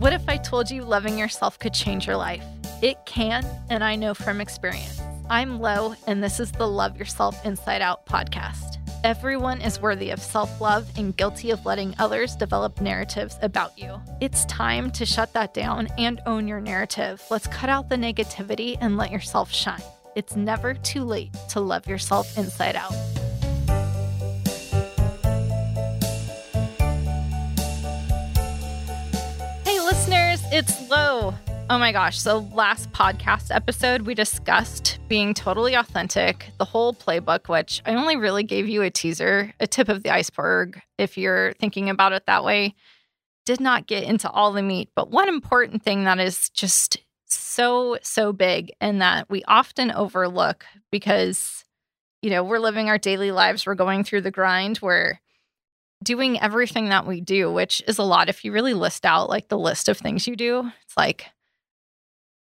What if I told you loving yourself could change your life? It can, and I know from experience. I'm Lo, and this is the Love Yourself Inside Out podcast. Everyone is worthy of self love and guilty of letting others develop narratives about you. It's time to shut that down and own your narrative. Let's cut out the negativity and let yourself shine. It's never too late to love yourself inside out. It's Lo. Oh my gosh. So, last podcast episode, we discussed being totally authentic, the whole playbook, which I only really gave you a teaser, a tip of the iceberg, if you're thinking about it that way. Did not get into all the meat. But one important thing that is just so, so big and that we often overlook because, you know, we're living our daily lives, we're going through the grind, we're doing everything that we do, which is a lot. If you really list out like the list of things you do, it's like,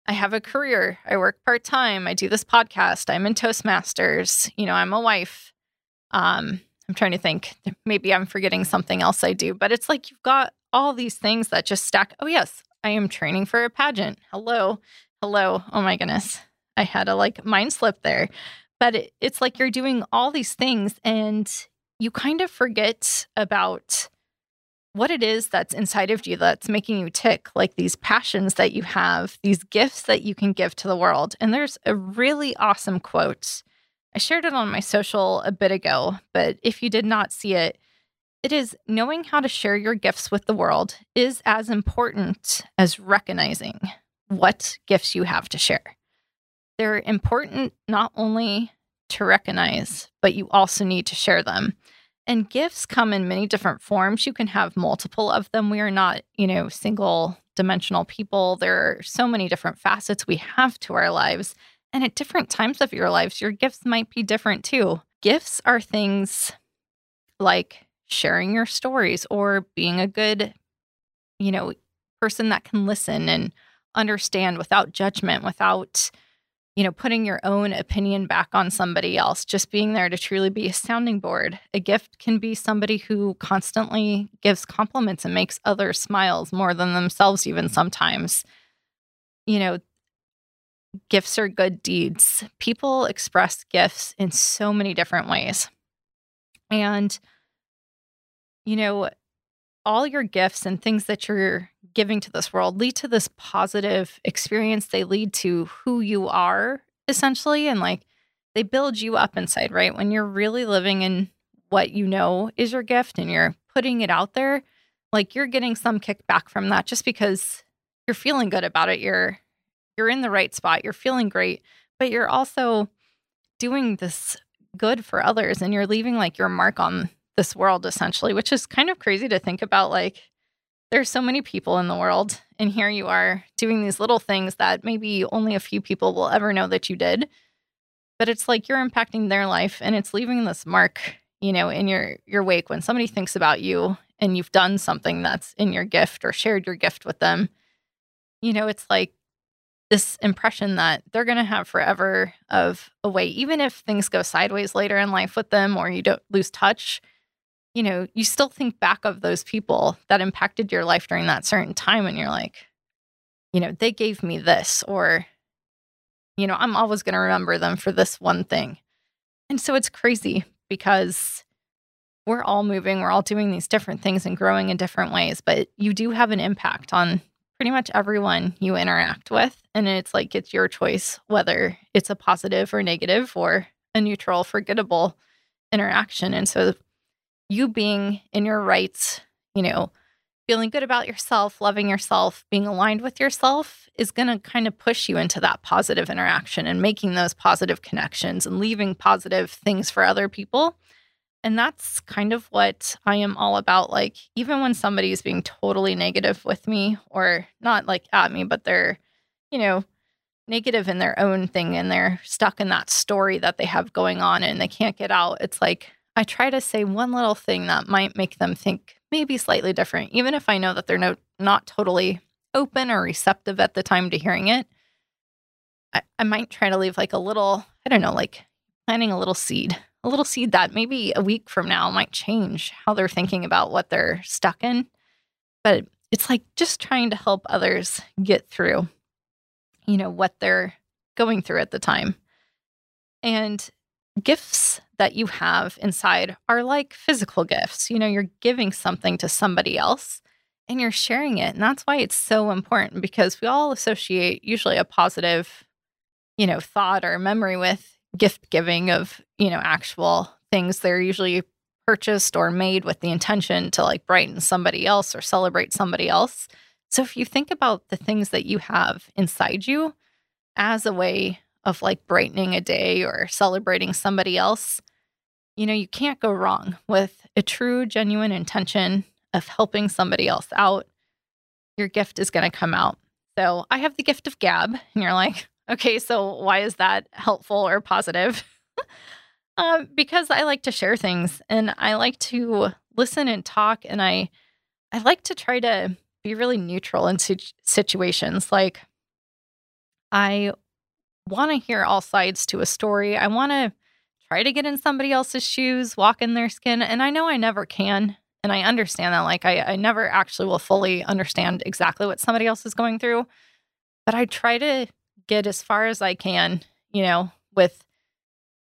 I have a career. I work part time. I do this podcast. I'm in Toastmasters. You know, I'm a wife. Um, I'm trying to think. Maybe I'm forgetting something else I do, but it's like you've got all these things that just stack. Oh, yes, I am training for a pageant. Hello. Hello. Oh my goodness. I had a like mind slip there. But it, it's like you're doing all these things and you kind of forget about what it is that's inside of you that's making you tick, like these passions that you have, these gifts that you can give to the world. And there's a really awesome quote. I shared it on my social a bit ago, but if you did not see it, it is knowing how to share your gifts with the world is as important as recognizing what gifts you have to share. They're important not only to recognize, but you also need to share them. And gifts come in many different forms. You can have multiple of them. We are not, you know, single dimensional people. There are so many different facets we have to our lives. And at different times of your lives, your gifts might be different too. Gifts are things like sharing your stories or being a good, you know, person that can listen and understand without judgment, without you know, putting your own opinion back on somebody else, just being there to truly be a sounding board. A gift can be somebody who constantly gives compliments and makes others smiles more than themselves, even sometimes. You know, gifts are good deeds. People express gifts in so many different ways. And, you know, all your gifts and things that you're giving to this world lead to this positive experience. They lead to who you are essentially. And like they build you up inside, right? When you're really living in what you know is your gift and you're putting it out there, like you're getting some kickback from that just because you're feeling good about it. You're you're in the right spot. You're feeling great, but you're also doing this good for others and you're leaving like your mark on this world essentially, which is kind of crazy to think about like there's so many people in the world and here you are doing these little things that maybe only a few people will ever know that you did. But it's like you're impacting their life and it's leaving this mark you know in your your wake when somebody thinks about you and you've done something that's in your gift or shared your gift with them. You know it's like this impression that they're going to have forever of a way even if things go sideways later in life with them or you don't lose touch you know, you still think back of those people that impacted your life during that certain time and you're like, you know, they gave me this, or, you know, I'm always going to remember them for this one thing. And so it's crazy because we're all moving, we're all doing these different things and growing in different ways, but you do have an impact on pretty much everyone you interact with. And it's like it's your choice whether it's a positive or negative or a neutral, forgettable interaction. And so you being in your rights, you know, feeling good about yourself, loving yourself, being aligned with yourself is going to kind of push you into that positive interaction and making those positive connections and leaving positive things for other people. And that's kind of what I am all about. Like, even when somebody is being totally negative with me, or not like at me, but they're, you know, negative in their own thing and they're stuck in that story that they have going on and they can't get out, it's like, I try to say one little thing that might make them think maybe slightly different, even if I know that they're no, not totally open or receptive at the time to hearing it. I, I might try to leave like a little, I don't know, like planting a little seed, a little seed that maybe a week from now might change how they're thinking about what they're stuck in. But it's like just trying to help others get through, you know, what they're going through at the time. And gifts that you have inside are like physical gifts. You know, you're giving something to somebody else and you're sharing it. And that's why it's so important because we all associate usually a positive, you know, thought or memory with gift giving of, you know, actual things. They're usually purchased or made with the intention to like brighten somebody else or celebrate somebody else. So if you think about the things that you have inside you as a way of like brightening a day or celebrating somebody else, you know, you can't go wrong with a true, genuine intention of helping somebody else out. Your gift is going to come out. So I have the gift of gab, and you're like, okay, so why is that helpful or positive? um, because I like to share things and I like to listen and talk, and I I like to try to be really neutral in situations. Like I want to hear all sides to a story. I want to try to get in somebody else's shoes, walk in their skin. And I know I never can. And I understand that. Like, I, I never actually will fully understand exactly what somebody else is going through. But I try to get as far as I can, you know, with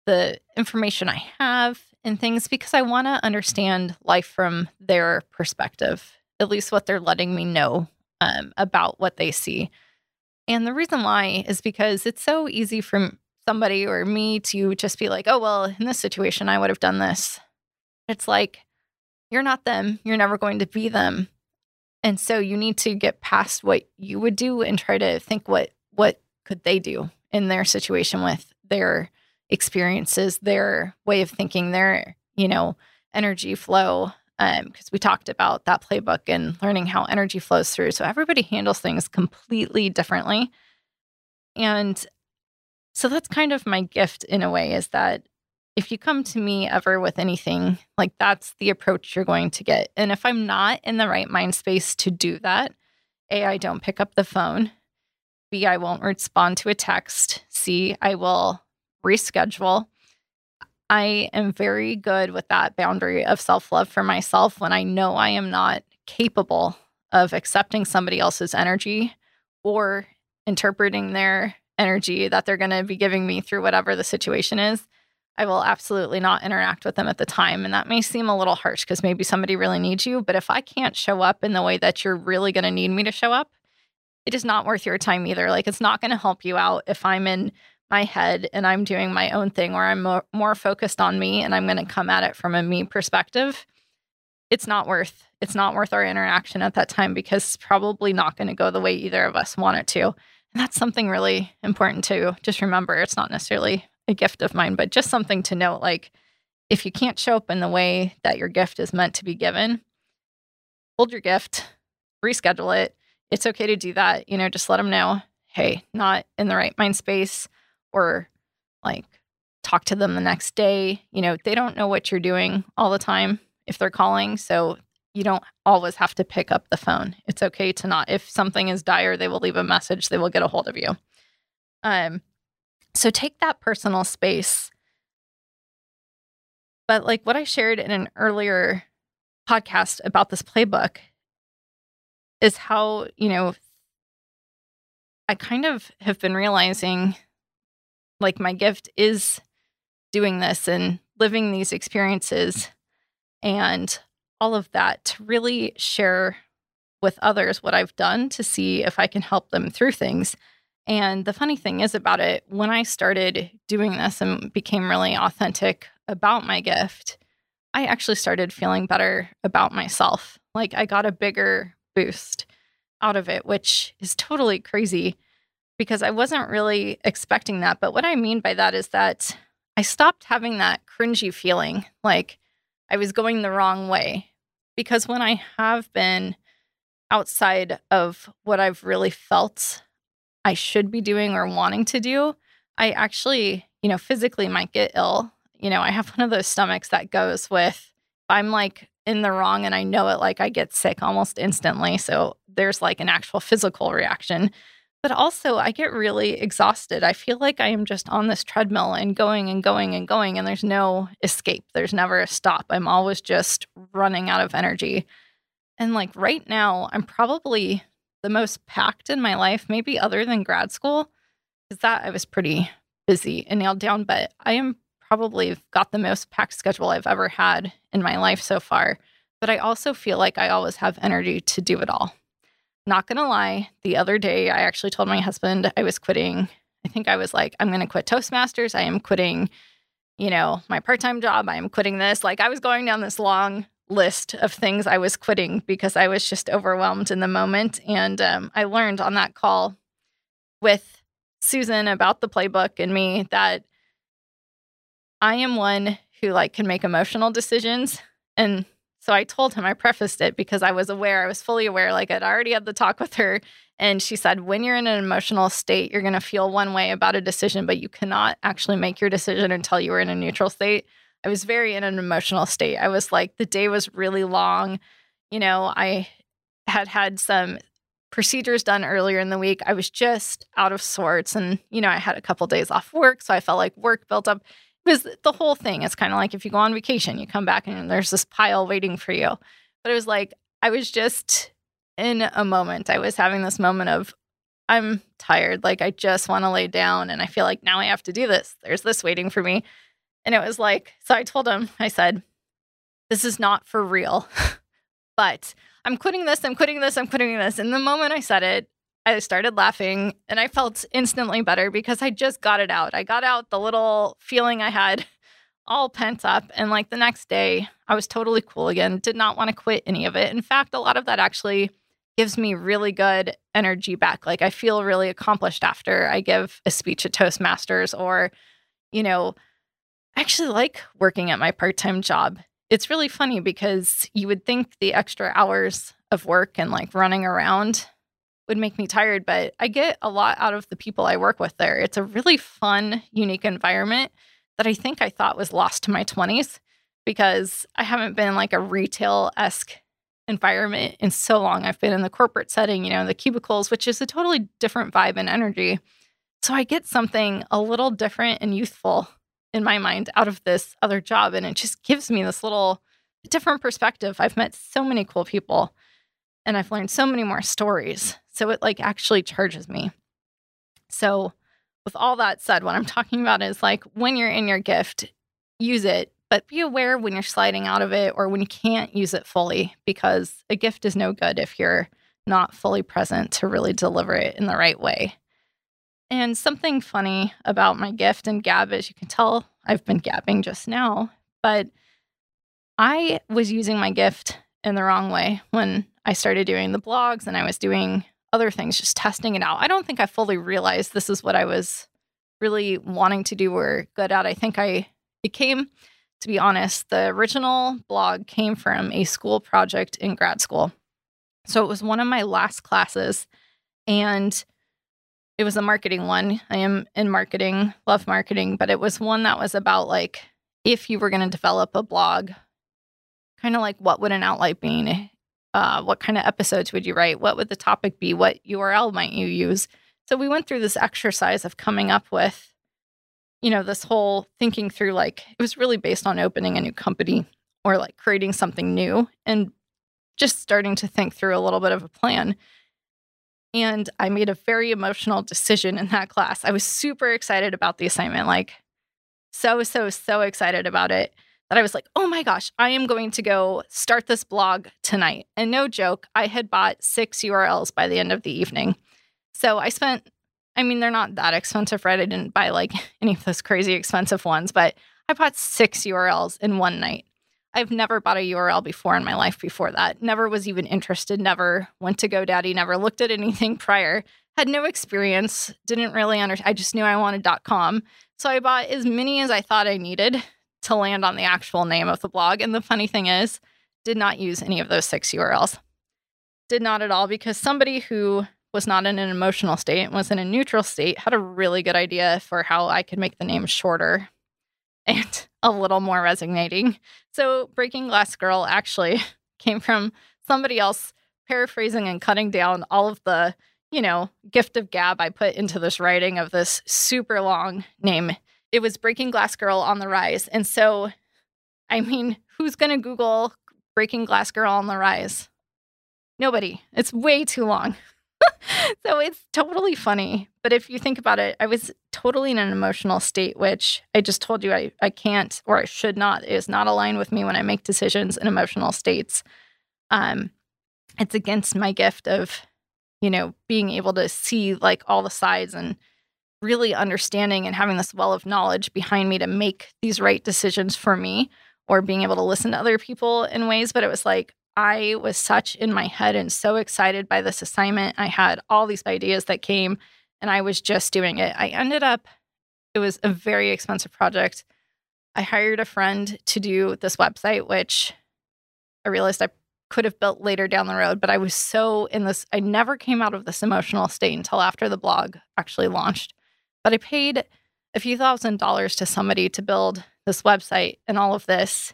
the information I have and things because I want to understand life from their perspective, at least what they're letting me know um, about what they see. And the reason why is because it's so easy for somebody or me to just be like, oh, well, in this situation, I would have done this. It's like, you're not them. You're never going to be them. And so you need to get past what you would do and try to think what what could they do in their situation with their experiences, their way of thinking, their, you know, energy flow, because um, we talked about that playbook and learning how energy flows through. So everybody handles things completely differently. And so that's kind of my gift in a way is that if you come to me ever with anything, like that's the approach you're going to get. And if I'm not in the right mind space to do that, A, I don't pick up the phone. B, I won't respond to a text. C, I will reschedule. I am very good with that boundary of self love for myself when I know I am not capable of accepting somebody else's energy or interpreting their energy that they're going to be giving me through whatever the situation is. I will absolutely not interact with them at the time. And that may seem a little harsh because maybe somebody really needs you. But if I can't show up in the way that you're really going to need me to show up, it is not worth your time either. Like, it's not going to help you out if I'm in my head and I'm doing my own thing where I'm more, focused on me and I'm going to come at it from a me perspective, it's not worth it's not worth our interaction at that time because it's probably not going to go the way either of us want it to. And that's something really important to just remember. It's not necessarily a gift of mine, but just something to note like if you can't show up in the way that your gift is meant to be given, hold your gift, reschedule it. It's okay to do that. You know, just let them know, hey, not in the right mind space or like talk to them the next day. You know, they don't know what you're doing all the time if they're calling. So you don't always have to pick up the phone. It's okay to not. If something is dire, they will leave a message, they will get a hold of you. Um, so take that personal space. But like what I shared in an earlier podcast about this playbook is how, you know, I kind of have been realizing like my gift is doing this and living these experiences and all of that to really share with others what I've done to see if I can help them through things. And the funny thing is about it, when I started doing this and became really authentic about my gift, I actually started feeling better about myself. Like I got a bigger boost out of it, which is totally crazy because I wasn't really expecting that. But what I mean by that is that I stopped having that cringy feeling like I was going the wrong way. Because when I have been outside of what I've really felt I should be doing or wanting to do, I actually, you know, physically might get ill. You know, I have one of those stomachs that goes with, I'm like in the wrong and I know it, like I get sick almost instantly. So there's like an actual physical reaction. But also, I get really exhausted. I feel like I am just on this treadmill and going and going and going, and there's no escape. There's never a stop. I'm always just running out of energy. And like right now, I'm probably the most packed in my life, maybe other than grad school, because that I was pretty busy and nailed down. But I am probably got the most packed schedule I've ever had in my life so far. But I also feel like I always have energy to do it all. Not gonna lie, the other day I actually told my husband I was quitting. I think I was like, I'm gonna quit Toastmasters. I am quitting, you know, my part time job. I am quitting this. Like I was going down this long list of things I was quitting because I was just overwhelmed in the moment. And um, I learned on that call with Susan about the playbook and me that I am one who like can make emotional decisions. And so I told him, I prefaced it because I was aware, I was fully aware, like I'd already had the talk with her. And she said, when you're in an emotional state, you're going to feel one way about a decision, but you cannot actually make your decision until you are in a neutral state. I was very in an emotional state. I was like, the day was really long. You know, I had had some procedures done earlier in the week. I was just out of sorts. And, you know, I had a couple days off work. So I felt like work built up. Was the whole thing. It's kind of like if you go on vacation, you come back and there's this pile waiting for you. But it was like, I was just in a moment. I was having this moment of, I'm tired. Like, I just want to lay down. And I feel like now I have to do this. There's this waiting for me. And it was like, so I told him, I said, this is not for real, but I'm quitting this, I'm quitting this, I'm quitting this. And the moment I said it, I started laughing and I felt instantly better because I just got it out. I got out the little feeling I had all pent up. And like the next day, I was totally cool again, did not want to quit any of it. In fact, a lot of that actually gives me really good energy back. Like I feel really accomplished after I give a speech at Toastmasters or, you know, I actually like working at my part time job. It's really funny because you would think the extra hours of work and like running around would make me tired, but I get a lot out of the people I work with there. It's a really fun, unique environment that I think I thought was lost to my 20s because I haven't been like a retail esque environment in so long. I've been in the corporate setting, you know, the cubicles, which is a totally different vibe and energy. So I get something a little different and youthful in my mind out of this other job. And it just gives me this little different perspective. I've met so many cool people and I've learned so many more stories. So it like actually charges me. So, with all that said, what I'm talking about is like when you're in your gift, use it, but be aware when you're sliding out of it or when you can't use it fully because a gift is no good if you're not fully present to really deliver it in the right way. And something funny about my gift and gab, as you can tell, I've been gabbing just now, but I was using my gift in the wrong way when I started doing the blogs and I was doing other things, just testing it out. I don't think I fully realized this is what I was really wanting to do or good at. I think I, it came, to be honest, the original blog came from a school project in grad school. So it was one of my last classes. And it was a marketing one. I am in marketing, love marketing, but it was one that was about like if you were going to develop a blog, kind of like what would an outline be? Uh, what kind of episodes would you write? What would the topic be? What URL might you use? So we went through this exercise of coming up with, you know, this whole thinking through like it was really based on opening a new company or like creating something new and just starting to think through a little bit of a plan. And I made a very emotional decision in that class. I was super excited about the assignment, like so, so, so excited about it that I was like, oh my gosh, I am going to go start this blog tonight. And no joke, I had bought six URLs by the end of the evening. So I spent, I mean, they're not that expensive, right? I didn't buy like any of those crazy expensive ones, but I bought six URLs in one night. I've never bought a URL before in my life before that. Never was even interested, never went to GoDaddy, never looked at anything prior, had no experience, didn't really understand. I just knew I wanted .com. So I bought as many as I thought I needed to land on the actual name of the blog. And the funny thing is, did not use any of those six URLs. Did not at all because somebody who was not in an emotional state, was in a neutral state, had a really good idea for how I could make the name shorter and a little more resonating. So, Breaking Glass Girl actually came from somebody else paraphrasing and cutting down all of the, you know, gift of gab I put into this writing of this super long name. It was Breaking Glass Girl on the rise. And so, I mean, who's going to Google Breaking Glass Girl on the rise? Nobody. It's way too long. so it's totally funny. But if you think about it, I was totally in an emotional state, which I just told you I, I can't or I should not, it is not aligned with me when I make decisions in emotional states. Um, it's against my gift of, you know, being able to see like all the sides and really understanding and having this well of knowledge behind me to make these right decisions for me or being able to listen to other people in ways. But it was like, I was such in my head and so excited by this assignment. I had all these ideas that came and I was just doing it. I ended up, it was a very expensive project. I hired a friend to do this website, which I realized I could have built later down the road, but I was so in this, I never came out of this emotional state until after the blog actually launched. But I paid a few thousand dollars to somebody to build this website and all of this.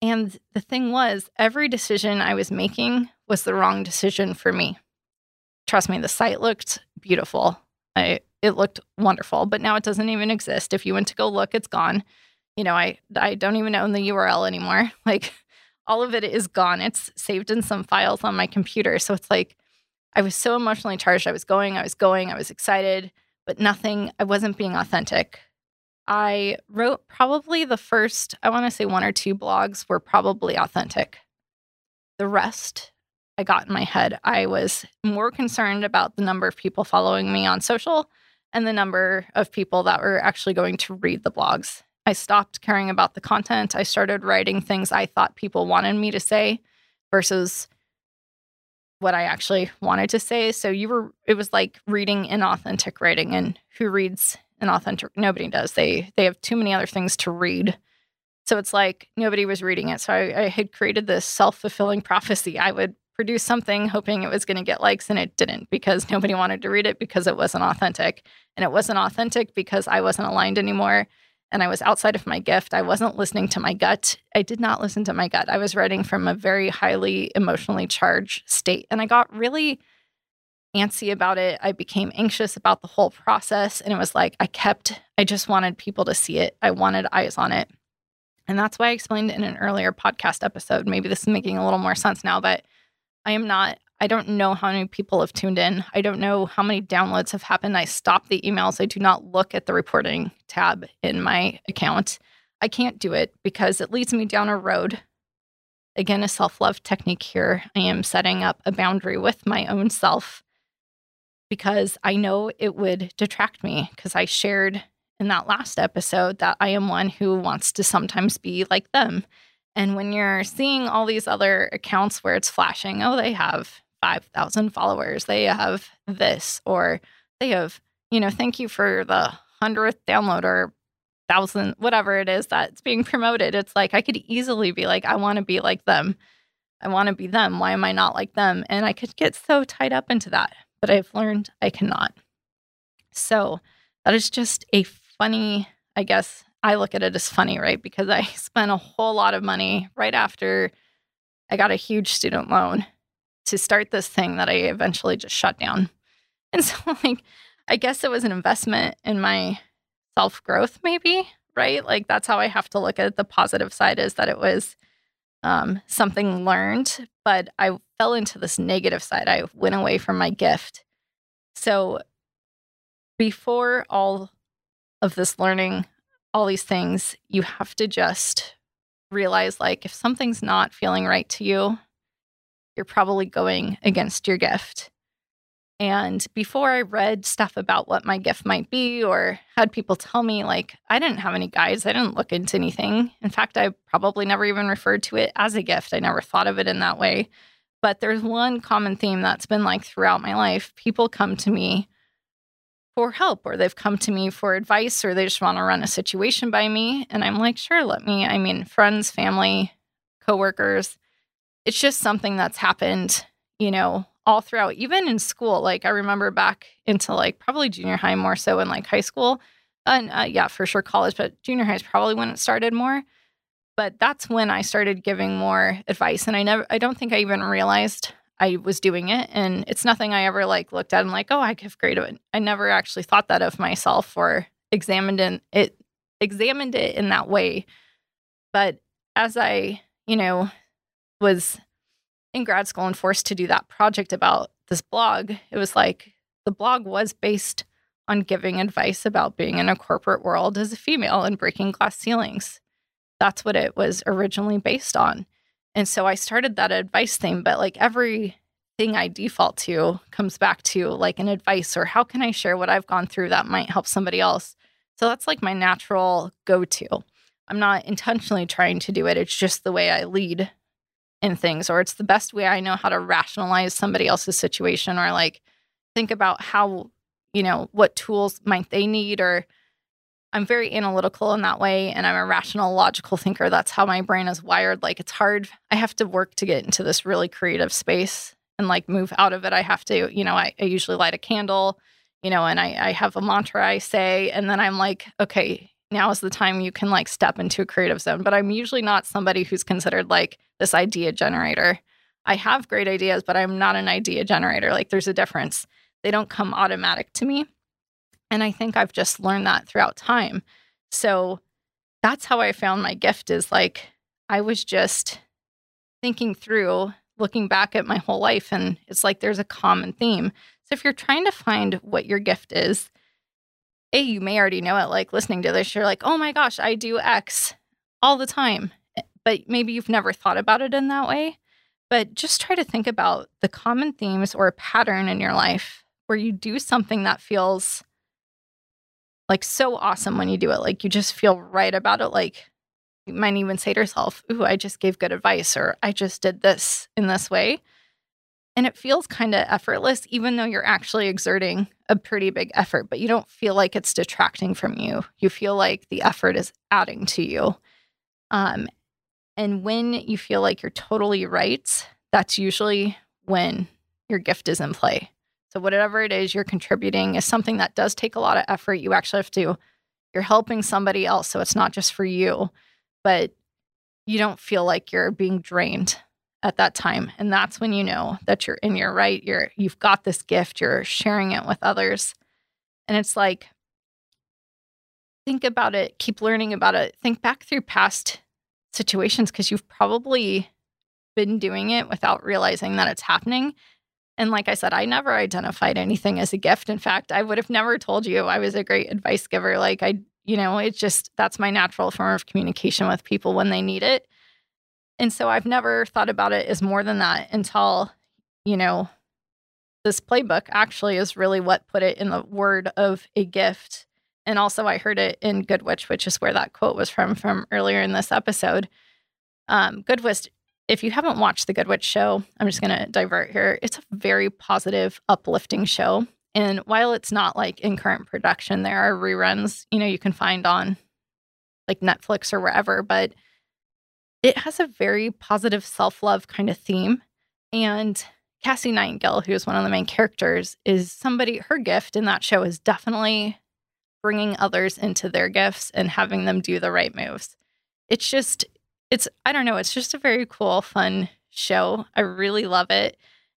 And the thing was, every decision I was making was the wrong decision for me. Trust me, the site looked beautiful. I it looked wonderful, but now it doesn't even exist. If you went to go look, it's gone. You know, I I don't even own the URL anymore. Like all of it is gone. It's saved in some files on my computer. So it's like I was so emotionally charged. I was going, I was going, I was excited, but nothing, I wasn't being authentic. I wrote probably the first, I want to say one or two blogs were probably authentic. The rest I got in my head. I was more concerned about the number of people following me on social and the number of people that were actually going to read the blogs. I stopped caring about the content. I started writing things I thought people wanted me to say versus what I actually wanted to say. So you were it was like reading inauthentic writing and who reads inauthentic nobody does. They they have too many other things to read. So it's like nobody was reading it. So I, I had created this self-fulfilling prophecy. I would produce something hoping it was going to get likes and it didn't because nobody wanted to read it because it wasn't authentic. And it wasn't authentic because I wasn't aligned anymore and I was outside of my gift. I wasn't listening to my gut. I did not listen to my gut. I was writing from a very highly emotionally charged state. And I got really antsy about it. I became anxious about the whole process. And it was like I kept, I just wanted people to see it. I wanted eyes on it. And that's why I explained in an earlier podcast episode. Maybe this is making a little more sense now, but I am not I don't know how many people have tuned in. I don't know how many downloads have happened. I stop the emails. I do not look at the reporting tab in my account. I can't do it because it leads me down a road. Again, a self love technique here. I am setting up a boundary with my own self because I know it would detract me. Because I shared in that last episode that I am one who wants to sometimes be like them. And when you're seeing all these other accounts where it's flashing, oh, they have 5,000 followers. They have this, or they have, you know, thank you for the hundredth download or thousand, whatever it is that's being promoted. It's like I could easily be like, I want to be like them. I want to be them. Why am I not like them? And I could get so tied up into that, but I've learned I cannot. So that is just a funny, I guess I look at it as funny, right? Because I spent a whole lot of money right after I got a huge student loan to start this thing that I eventually just shut down. And so, like, I guess it was an investment in my self growth, maybe, right? Like, that's how I have to look at the positive side is that it was um, something learned, but I fell into this negative side. I went away from my gift. So, before all of this learning, all these things, you have to just realize like if something's not feeling right to you, you're probably going against your gift. And before I read stuff about what my gift might be or had people tell me, like, I didn't have any guides, I didn't look into anything. In fact, I probably never even referred to it as a gift. I never thought of it in that way. But there's one common theme that's been like throughout my life people come to me for help or they've come to me for advice or they just want to run a situation by me. And I'm like, sure, let me. I mean, friends, family, coworkers it's just something that's happened, you know, all throughout, even in school. Like I remember back into like probably junior high more so in like high school. And uh, yeah, for sure college, but junior high is probably when it started more. But that's when I started giving more advice. And I never, I don't think I even realized I was doing it. And it's nothing I ever like looked at and like, oh, I give great. I never actually thought that of myself or examined in, it, examined it in that way. But as I, you know, was in grad school and forced to do that project about this blog, it was like the blog was based on giving advice about being in a corporate world as a female and breaking glass ceilings. That's what it was originally based on. And so I started that advice thing, but like every thing I default to comes back to like an advice or how can I share what I've gone through that might help somebody else. So that's like my natural go to. I'm not intentionally trying to do it, it's just the way I lead in things, or it's the best way I know how to rationalize somebody else's situation or like think about how, you know, what tools might they need or I'm very analytical in that way and I'm a rational logical thinker. That's how my brain is wired. Like it's hard. I have to work to get into this really creative space and like move out of it. I have to, you know, I, I usually light a candle, you know, and I, I have a mantra I say, and then I'm like, okay, now is the time you can like step into a creative zone. But I'm usually not somebody who's considered like this idea generator. I have great ideas, but I'm not an idea generator. Like there's a difference. They don't come automatic to me. And I think I've just learned that throughout time. So that's how I found my gift is like I was just thinking through, looking back at my whole life, and it's like there's a common theme. So if you're trying to find what your gift is, A, you may already know it, like listening to this, you're like, oh my gosh, I do X all the time. Eh, but maybe you've never thought about it in that way. But just try to think about the common themes or pattern in your life where you do something that feels like so awesome when you do it. Like you just feel right about it. Like you might even say to yourself, Ooh, I just gave good advice, or I just did this in this way. And it feels kind of effortless, even though you're actually exerting a pretty big effort, but you don't feel like it's detracting from you. You feel like the effort is adding to you. Um, and when you feel like you're totally right, that's usually when your gift is in play. So, whatever it is you're contributing is something that does take a lot of effort. You actually have to, you're helping somebody else. So, it's not just for you, but you don't feel like you're being drained at that time. And that's when you know that you're in your right. You're, you've got this gift, you're sharing it with others. And it's like, think about it, keep learning about it, think back through past situations because you've probably been doing it without realizing that it's happening. And like I said, I never identified anything as a gift. In fact, I would have never told you I was a great advice giver. Like I, you know, it's just that's my natural form of communication with people when they need it. And so I've never thought about it as more than that until, you know, this playbook actually is really what put it in the word of a gift. And also I heard it in Good Witch, which is where that quote was from from earlier in this episode. Um, Good Witch if you haven't watched The Good Witch Show, I'm just going to divert here. It's a very positive, uplifting show. And while it's not like in current production, there are reruns, you know, you can find on like Netflix or wherever, but it has a very positive self love kind of theme. And Cassie Nightingale, who is one of the main characters, is somebody, her gift in that show is definitely bringing others into their gifts and having them do the right moves. It's just, it's I don't know, it's just a very cool, fun show. I really love it.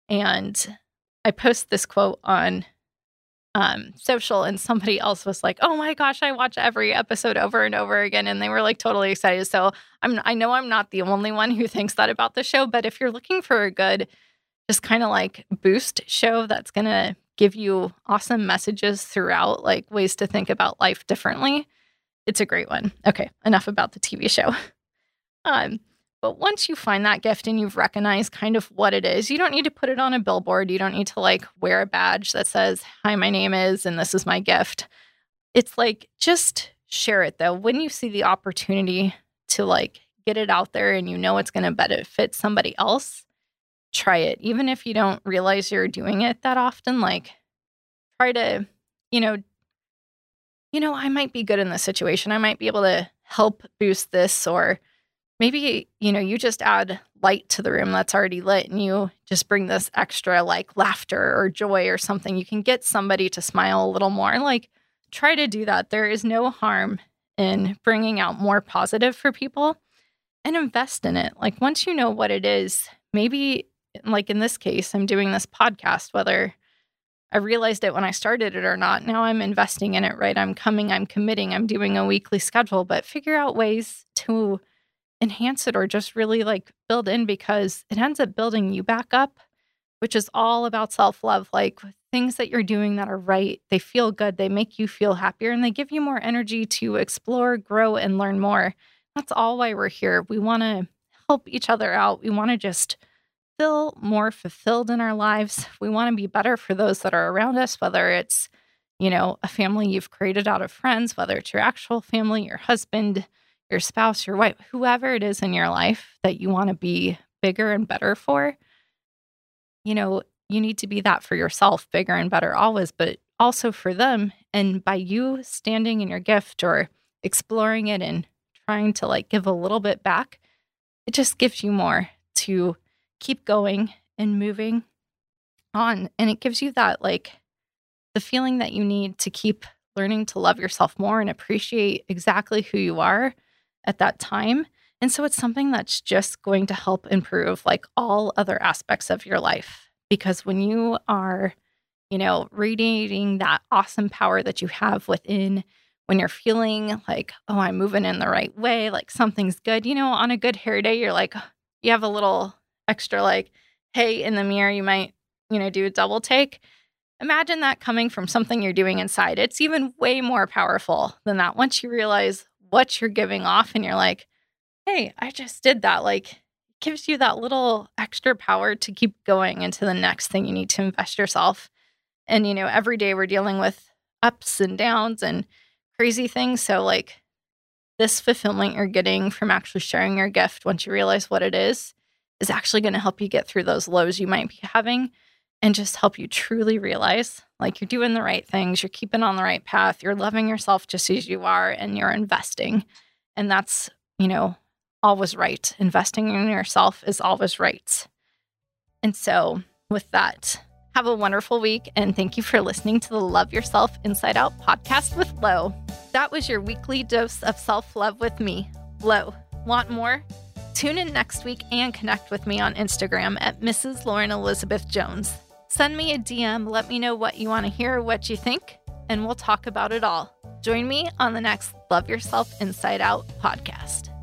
And I post this quote on um, social and somebody else was like, "Oh my gosh, I watch every episode over and over again," and they were like totally excited. So I'm I know I'm not the only one who thinks that about the show, but if you're looking for a good, just kind of like boost show that's gonna give you awesome messages throughout, like ways to think about life differently, it's a great one. Okay, enough about the TV show. Um, but once you find that gift and you've recognized kind of what it is, you don't need to put it on a billboard. You don't need to like wear a badge that says, Hi, my name is, and this is my gift. It's like just share it though. When you see the opportunity to like get it out there and you know it's going to benefit somebody else, try it. Even if you don't realize you're doing it that often, like try to, you know, you know, I might be good in this situation. I might be able to help boost this or maybe you know you just add light to the room that's already lit and you just bring this extra like laughter or joy or something you can get somebody to smile a little more like try to do that there is no harm in bringing out more positive for people and invest in it like once you know what it is maybe like in this case i'm doing this podcast whether I realized it when I started it or not. Now I'm investing in it, right? I'm coming, I'm committing, I'm doing a weekly schedule, but figure out ways to enhance it or just really like build in because it ends up building you back up, which is all about self love. Like things that you're doing that are right, they feel good, they make you feel happier, and they give you more energy to explore, grow, and learn more. That's all why we're here. We want to help each other out. We want to just feel more fulfilled in our lives. We want to be better for those that are around us, whether it's, you know, a family you've created out of friends, whether it's your actual family, your husband, your spouse, your wife, whoever it is in your life that you want to be bigger and better for. You know, you need to be that for yourself, bigger and better always, but also for them. And by you standing in your gift or exploring it and trying to like give a little bit back, it just gives you more to keep going and moving on. And it gives you that like the feeling that you need to keep learning to love yourself more and appreciate exactly who you are at that time. And so it's something that's just going to help improve like all other aspects of your life. Because when you are, you know, radiating that awesome power that you have within, when you're feeling like, oh, I'm moving in the right way, like something's good, you know, on a good hair day, you're like, you have a little extra like, hey, in the mirror, you might, you know, do a double take. Imagine that coming from something you're doing inside. It's even way more powerful than that. Once you realize what you're giving off and you're like, hey, I just did that. Like, gives you that little extra power to keep going into the next thing you need to invest yourself. And, you know, every day we're dealing with ups and downs and crazy things. So, like, this fulfillment you're getting from actually sharing your gift once you realize what it is is actually going to help you get through those lows you might be having and just help you truly realize like you're doing the right things, you're keeping on the right path, you're loving yourself just as you are, and you're investing. And that's, you know, always right. Investing in yourself is always right. And so, with that, have a wonderful week. And thank you for listening to the Love Yourself Inside Out podcast with Lo. That was your weekly dose of self love with me, Lo. Want more? Tune in next week and connect with me on Instagram at Mrs. Lauren Elizabeth Jones. Send me a DM, let me know what you want to hear, what you think, and we'll talk about it all. Join me on the next Love Yourself Inside Out podcast.